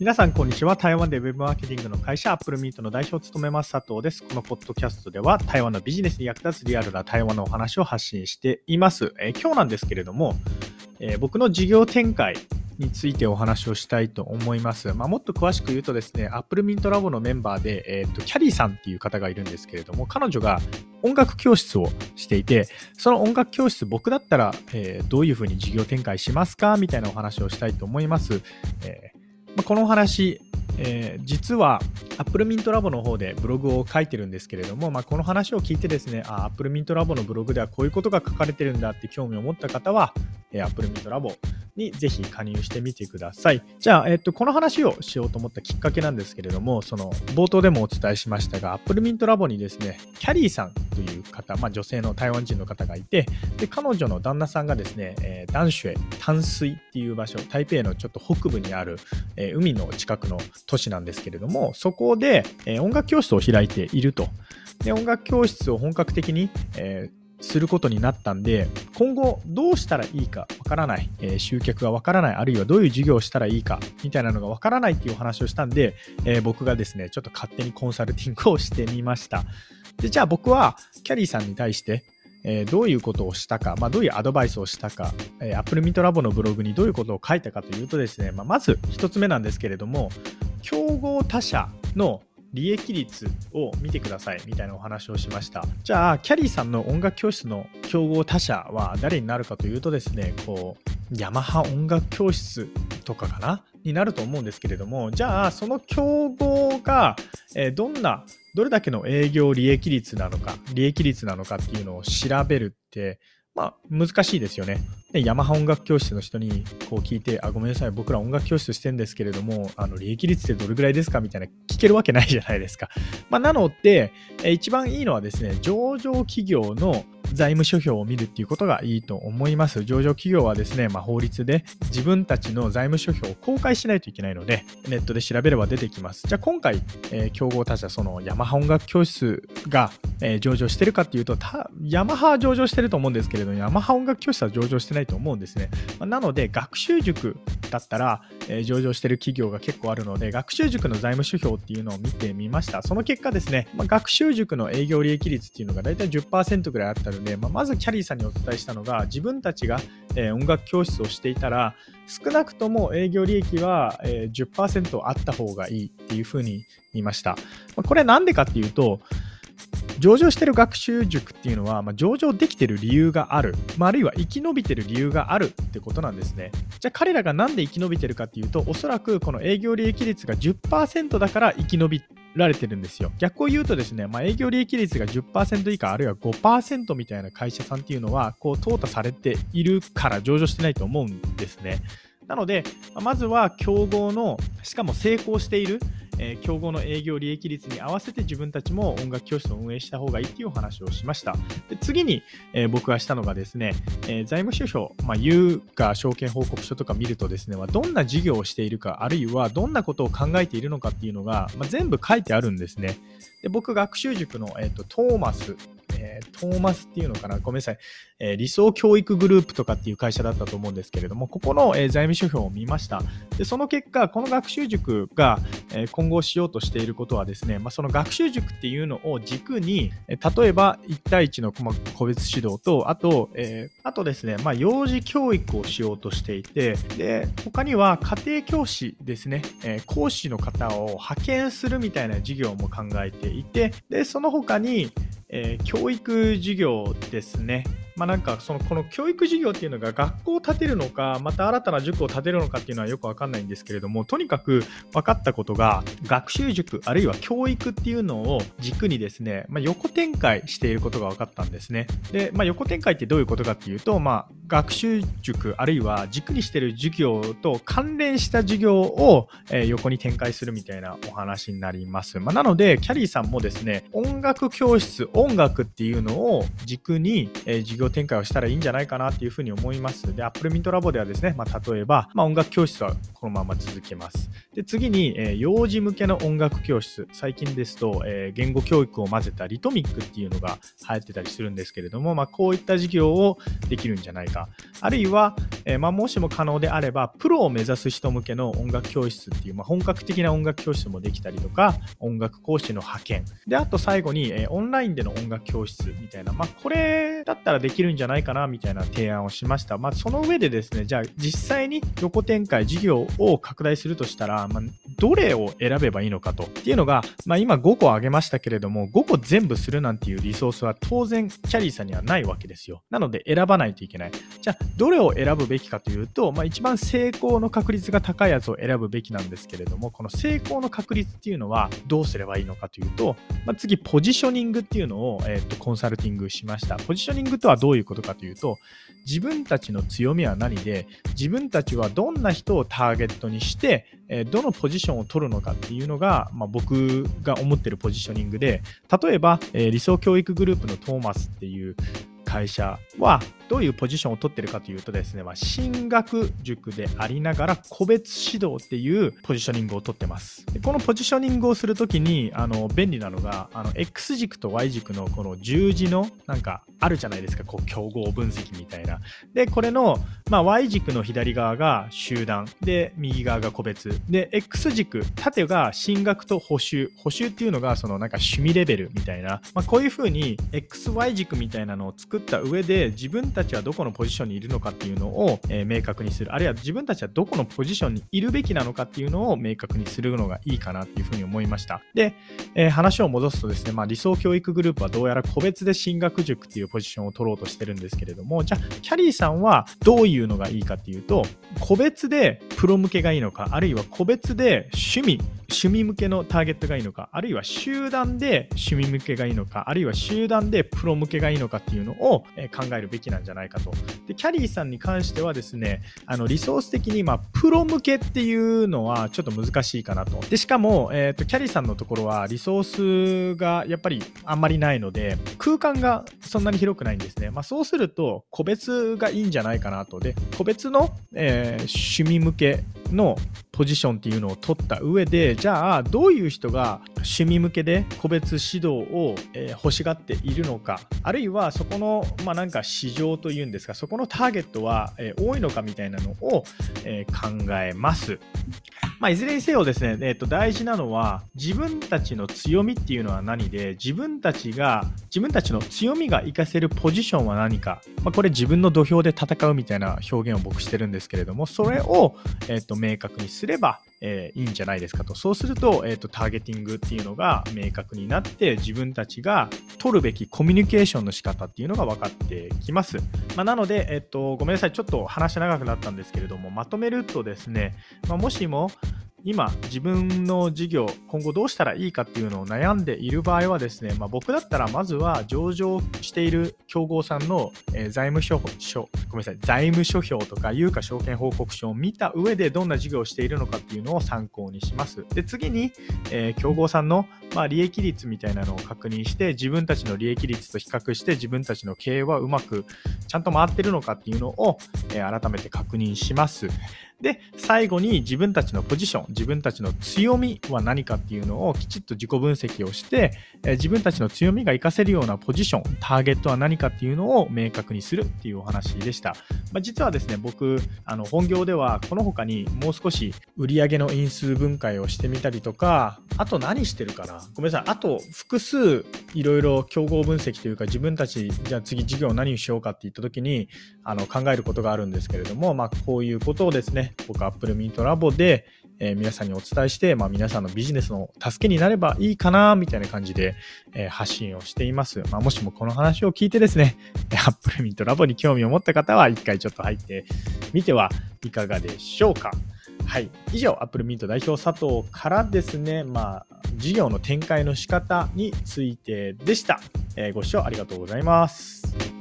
皆さん、こんにちは。台湾でウェブマーケティングの会社、アップルミントの代表を務めます佐藤です。このポッドキャストでは、台湾のビジネスに役立つリアルな台湾のお話を発信しています。えー、今日なんですけれども、えー、僕の事業展開についてお話をしたいと思います。まあ、もっと詳しく言うとですね、アップルミントラボのメンバーで、えーと、キャリーさんっていう方がいるんですけれども、彼女が音楽教室をしていて、その音楽教室、僕だったら、えー、どういうふうに事業展開しますか？みたいなお話をしたいと思います。えーまあ、この話、えー、実は Apple Mint Lab の方でブログを書いてるんですけれども、まあ、この話を聞いてですね、あ Apple Mint Lab のブログではこういうことが書かれてるんだって興味を持った方は、えー、Apple Mint Lab にぜひ加入してみてください。じゃあ、えっと、この話をしようと思ったきっかけなんですけれども、その冒頭でもお伝えしましたが、Apple Mint Lab にですね、キャリーさんという方、まあ、女性の台湾人の方がいて、で彼女の旦那さんがですね、えー、淡水、淡水っていう場所、台北のちょっと北部にある、えー、海の近くの都市なんですけれども、そこで、えー、音楽教室を開いていると。で音楽教室を本格的に、えーすることになったんで、今後どうしたらいいかわからない、えー、集客がわからない、あるいはどういう事業をしたらいいかみたいなのがわからないっていうお話をしたんで、えー、僕がですね、ちょっと勝手にコンサルティングをしてみました。でじゃあ僕はキャリーさんに対して、え、どういうことをしたか、まあ、どういうアドバイスをしたか、え、Apple Meet Lab のブログにどういうことを書いたかというとですね、まあ、まず1つ目なんですけれども、競合他社の利益率を見てくださいみたいなお話をしました。じゃあ、キャリーさんの音楽教室の競合他社は誰になるかというとですね、こう、ヤマハ音楽教室とかかな？になると思うんですけれども、じゃあ、その競合が、えどんな、どれだけの営業利益率なのか、利益率なのかっていうのを調べるって、まあ、難しいですよね。で、ヤマハ音楽教室の人にこう聞いて、あ、ごめんなさい、僕ら音楽教室してんですけれども、あの、利益率ってどれぐらいですか？みたいな聞けるわけないじゃないですか。まあ、なので、一番いいのはですね、上場企業の財務諸表を見るっていうことがいいと思います。上場企業はですね、まあ、法律で自分たちの財務諸表を公開しないといけないので、ネットで調べれば出てきます。じゃあ今回、えー、競合他社、そのヤマハ音楽教室が、えー、上場してるかっていうと、ヤマハは上場してると思うんですけれども、ヤマハ音楽教室は上場してないと思うんですね。まあ、なので、学習塾だったら、えー、上場してる企業が結構あるので、学習塾の財務諸表っていうのを見てみました。その結果ですね、まあ、学習塾の営業利益率っていうのが大体10%ぐらいあったので、まあ、まずキャリーさんにお伝えしたのが、自分たちが、えー、音楽教室をしていたら、少なくとも営業利益は、えー、10%あった方がいいっていうふうに言いました。まあ、これなんでかっていうと、上場してる学習塾っていうのは、まあ、上場できてる理由がある、まあ、あるいは生き延びてる理由があるってことなんですね。じゃあ彼らがなんで生き延びてるかっていうと、おそらくこの営業利益率が10%だから生き延びられてるんですよ。逆を言うとですね、まあ、営業利益率が10%以下、あるいは5%みたいな会社さんっていうのは、こう、淘汰されているから上場してないと思うんですね。なので、まずは競合の、しかも成功している、え、競合の営業利益率に合わせて自分たちも音楽教室を運営した方がいいっていうお話をしました。で次に、え、僕がしたのがですね、え、財務諸表、まあ、有価証券報告書とか見るとですね、ま、どんな事業をしているか、あるいはどんなことを考えているのかっていうのが、まあ、全部書いてあるんですね。で僕、学習塾の、えーと、トーマス、えー、トーマスっていうのかな？ごめんなさい、えー、理想教育グループとかっていう会社だったと思うんですけれども、ここの、えー、財務諸表を見ました。で、その結果、この学習塾が、え今後しようとしていることはですね、まあ、その学習塾っていうのを軸に、例えば1対1の個別指導と、あと、えあとですね、まあ、幼児教育をしようとしていて、で、他には家庭教師ですね、え講師の方を派遣するみたいな事業も考えていて、で、その他に、えー、教育事業ですね。まあ、なんかそのこの教育事業っていうのが学校を建てるのかまた新たな塾を建てるのかっていうのはよくわかんないんですけれどもとにかく分かったことが学習塾あるいは教育っていうのを軸にですね、まあ、横展開していることが分かったんですねで、まあ、横展開ってどういうことかっていうと、まあ、学習塾あるいは軸にしてる授業と関連した授業を、え横に展開するみたいなお話になります、まあ、なのでキャリーさんもですね音楽教室音楽っていうのを軸に、え授業展開をしたらいいんじゃないかなっていうふうに思います。で、Apple Mint Lab ではですね、まあ、例えば、まあ、音楽教室はこのまま続けます。で、次に、え、幼児向けの音楽教室。最近ですと、え、言語教育を混ぜたリトミックっていうのが流行ってたりするんですけれども、まあ、こういった授業をできるんじゃないかか？あるいは、えー、まあ、もしも可能であれば、プロを目指す人向けの音楽教室っていう、まあ、本格的な音楽教室もできたりとか、音楽講師の派遣。で、あと最後に、えー、オンラインでの音楽教室みたいな、まあ、これだったらできるんじゃないかなみたいな提案をしました。まあ、その上でですね、じゃあ実際に横展開、事業を拡大するとしたら、まあ、どれを選べばいいのかと。っていうのが、まあ、今5個挙げましたけれども、5個全部するなんていうリソースは当然キャリーさんにはないわけですよ。なので選ばないといけない。じゃあ、どれを選ぶべきかというと、まあ、一番成功の確率が高いやつを選ぶべきなんですけれども、この成功の確率っていうのはどうすればいいのかというと、まあ、次、ポジショニングっていうのを、えー、とコンサルティングしました。ポジショニングとはどういうことかというと、自分たちの強みは何で、自分たちはどんな人をターゲットにして、えどのポジションを取るのかっていうのが、まあ、僕が思ってるポジショニングで、例えば、えー、理想教育グループのトーマスっていう会社はどういうポジションを取ってるかというとですね、まあ、進学塾でありながら個別指導っていうポジショニングを取ってます。でこのポジショニングをするときにあの便利なのがあの X 軸と Y 軸のこの十字のなんかあるじゃないですか、こう競合分析みたいな。で、これの、まあ、Y 軸の左側が集団で右側が個別で X 軸縦が進学と補修補修っていうのがそのなんか趣味レベルみたいな、まあ、こういうふうに XY 軸みたいなのを作った上で自分たちはどこのポジションにいるのかっていうのを、えー、明確にする。あるいは自分たちはどこのポジションにいるべきなのかっていうのを明確にするのがいいかなっていうふうに思いました。で、えー、話を戻すとですね、まあ、理想教育グループはどうやら個別で進学塾っていうポジションを取ろうとしてるんですけれどもじゃあキャリーさんはどういうのがいいかっていうと個別でプロ向けがいいのかあるいは個別で趣味趣味向けのターゲットがいいのか、あるいは集団で趣味向けがいいのか、あるいは集団でプロ向けがいいのかっていうのを考えるべきなんじゃないかと。で、キャリーさんに関してはですね、あのリソース的に、まあ、プロ向けっていうのはちょっと難しいかなと。で、しかも、えっ、ー、と、キャリーさんのところはリソースがやっぱりあんまりないので、空間がそんなに広くないんですね。まあ、そうすると、個別がいいんじゃないかなと。で、個別の、えー、趣味向けのポジションっていうのを取った上でじゃあどういう人が趣味向けで個別指導を、え、欲しがっているのかあるいはそこの、まあ、なんか市場というんですかそこのターゲットは、え、多いのかみたいなのを、え、考えます。まあ、いずれにせよですね、えー、と大事なのは自分たちの強みっていうのは何で自分たちが自分たちの強みが活かせるポジションは何か、まあ、これ自分の土俵で戦うみたいな表現を僕してるんですけれどもそれを、えー、と明確にすればえー、いいんじゃないですかと。そうすると、えーと、ターゲティングっていうのが明確になって、自分たちが取るべきコミュニケーションの仕方っていうのが分かってきます。まあ、なので、えっ、ー、と、ごめんなさい。ちょっと話長くなったんですけれども、まとめるとですね、まあ、もしも、今自分の事業今後どうしたらいいかっていうのを悩んでいる場合はですね、まあ、僕だったらまずは上場している競合さんの、えー、財務諸書ごめんなさい財務諸表とか有価証券報告書を見た上でどんな事業をしているのかっていうのを参考にします。で次に、えー、競合さんの、まあ、利益率みたいなのを確認して自分たちの利益率と比較して自分たちの経営はうまくちゃんと回ってるのかっていうのを、えー、改めて確認します。で、最後に自分たちのポジション、自分たちの強みは何かっていうのをきちっと自己分析をして、え自分たちの強みが活かせるようなポジション、ターゲットは何かっていうのを明確にするっていうお話でした。まあ、実はですね、僕、あの本業ではこの他にもう少し売上の因数分解をしてみたりとか、あと何してるかな？ごめんなさい。あと複数いろいろ競合分析というか自分たち、じゃあ次事業何をしようかって言った時にあの考えることがあるんですけれども、まあこういうことをですね、僕、Apple Meet Labo で、えー、皆さんにお伝えして、まあ、皆さんのビジネスの助けになればいいかな、みたいな感じで、えー、発信をしています。まあ、もしもこの話を聞いてですね、Apple Meet Labo に興味を持った方は、一回ちょっと入ってみてはいかがでしょうか。はい。以上、Apple Meet 代表佐藤からですね、まあ、事業の展開の仕方についてでした。えー、ご視聴ありがとうございます。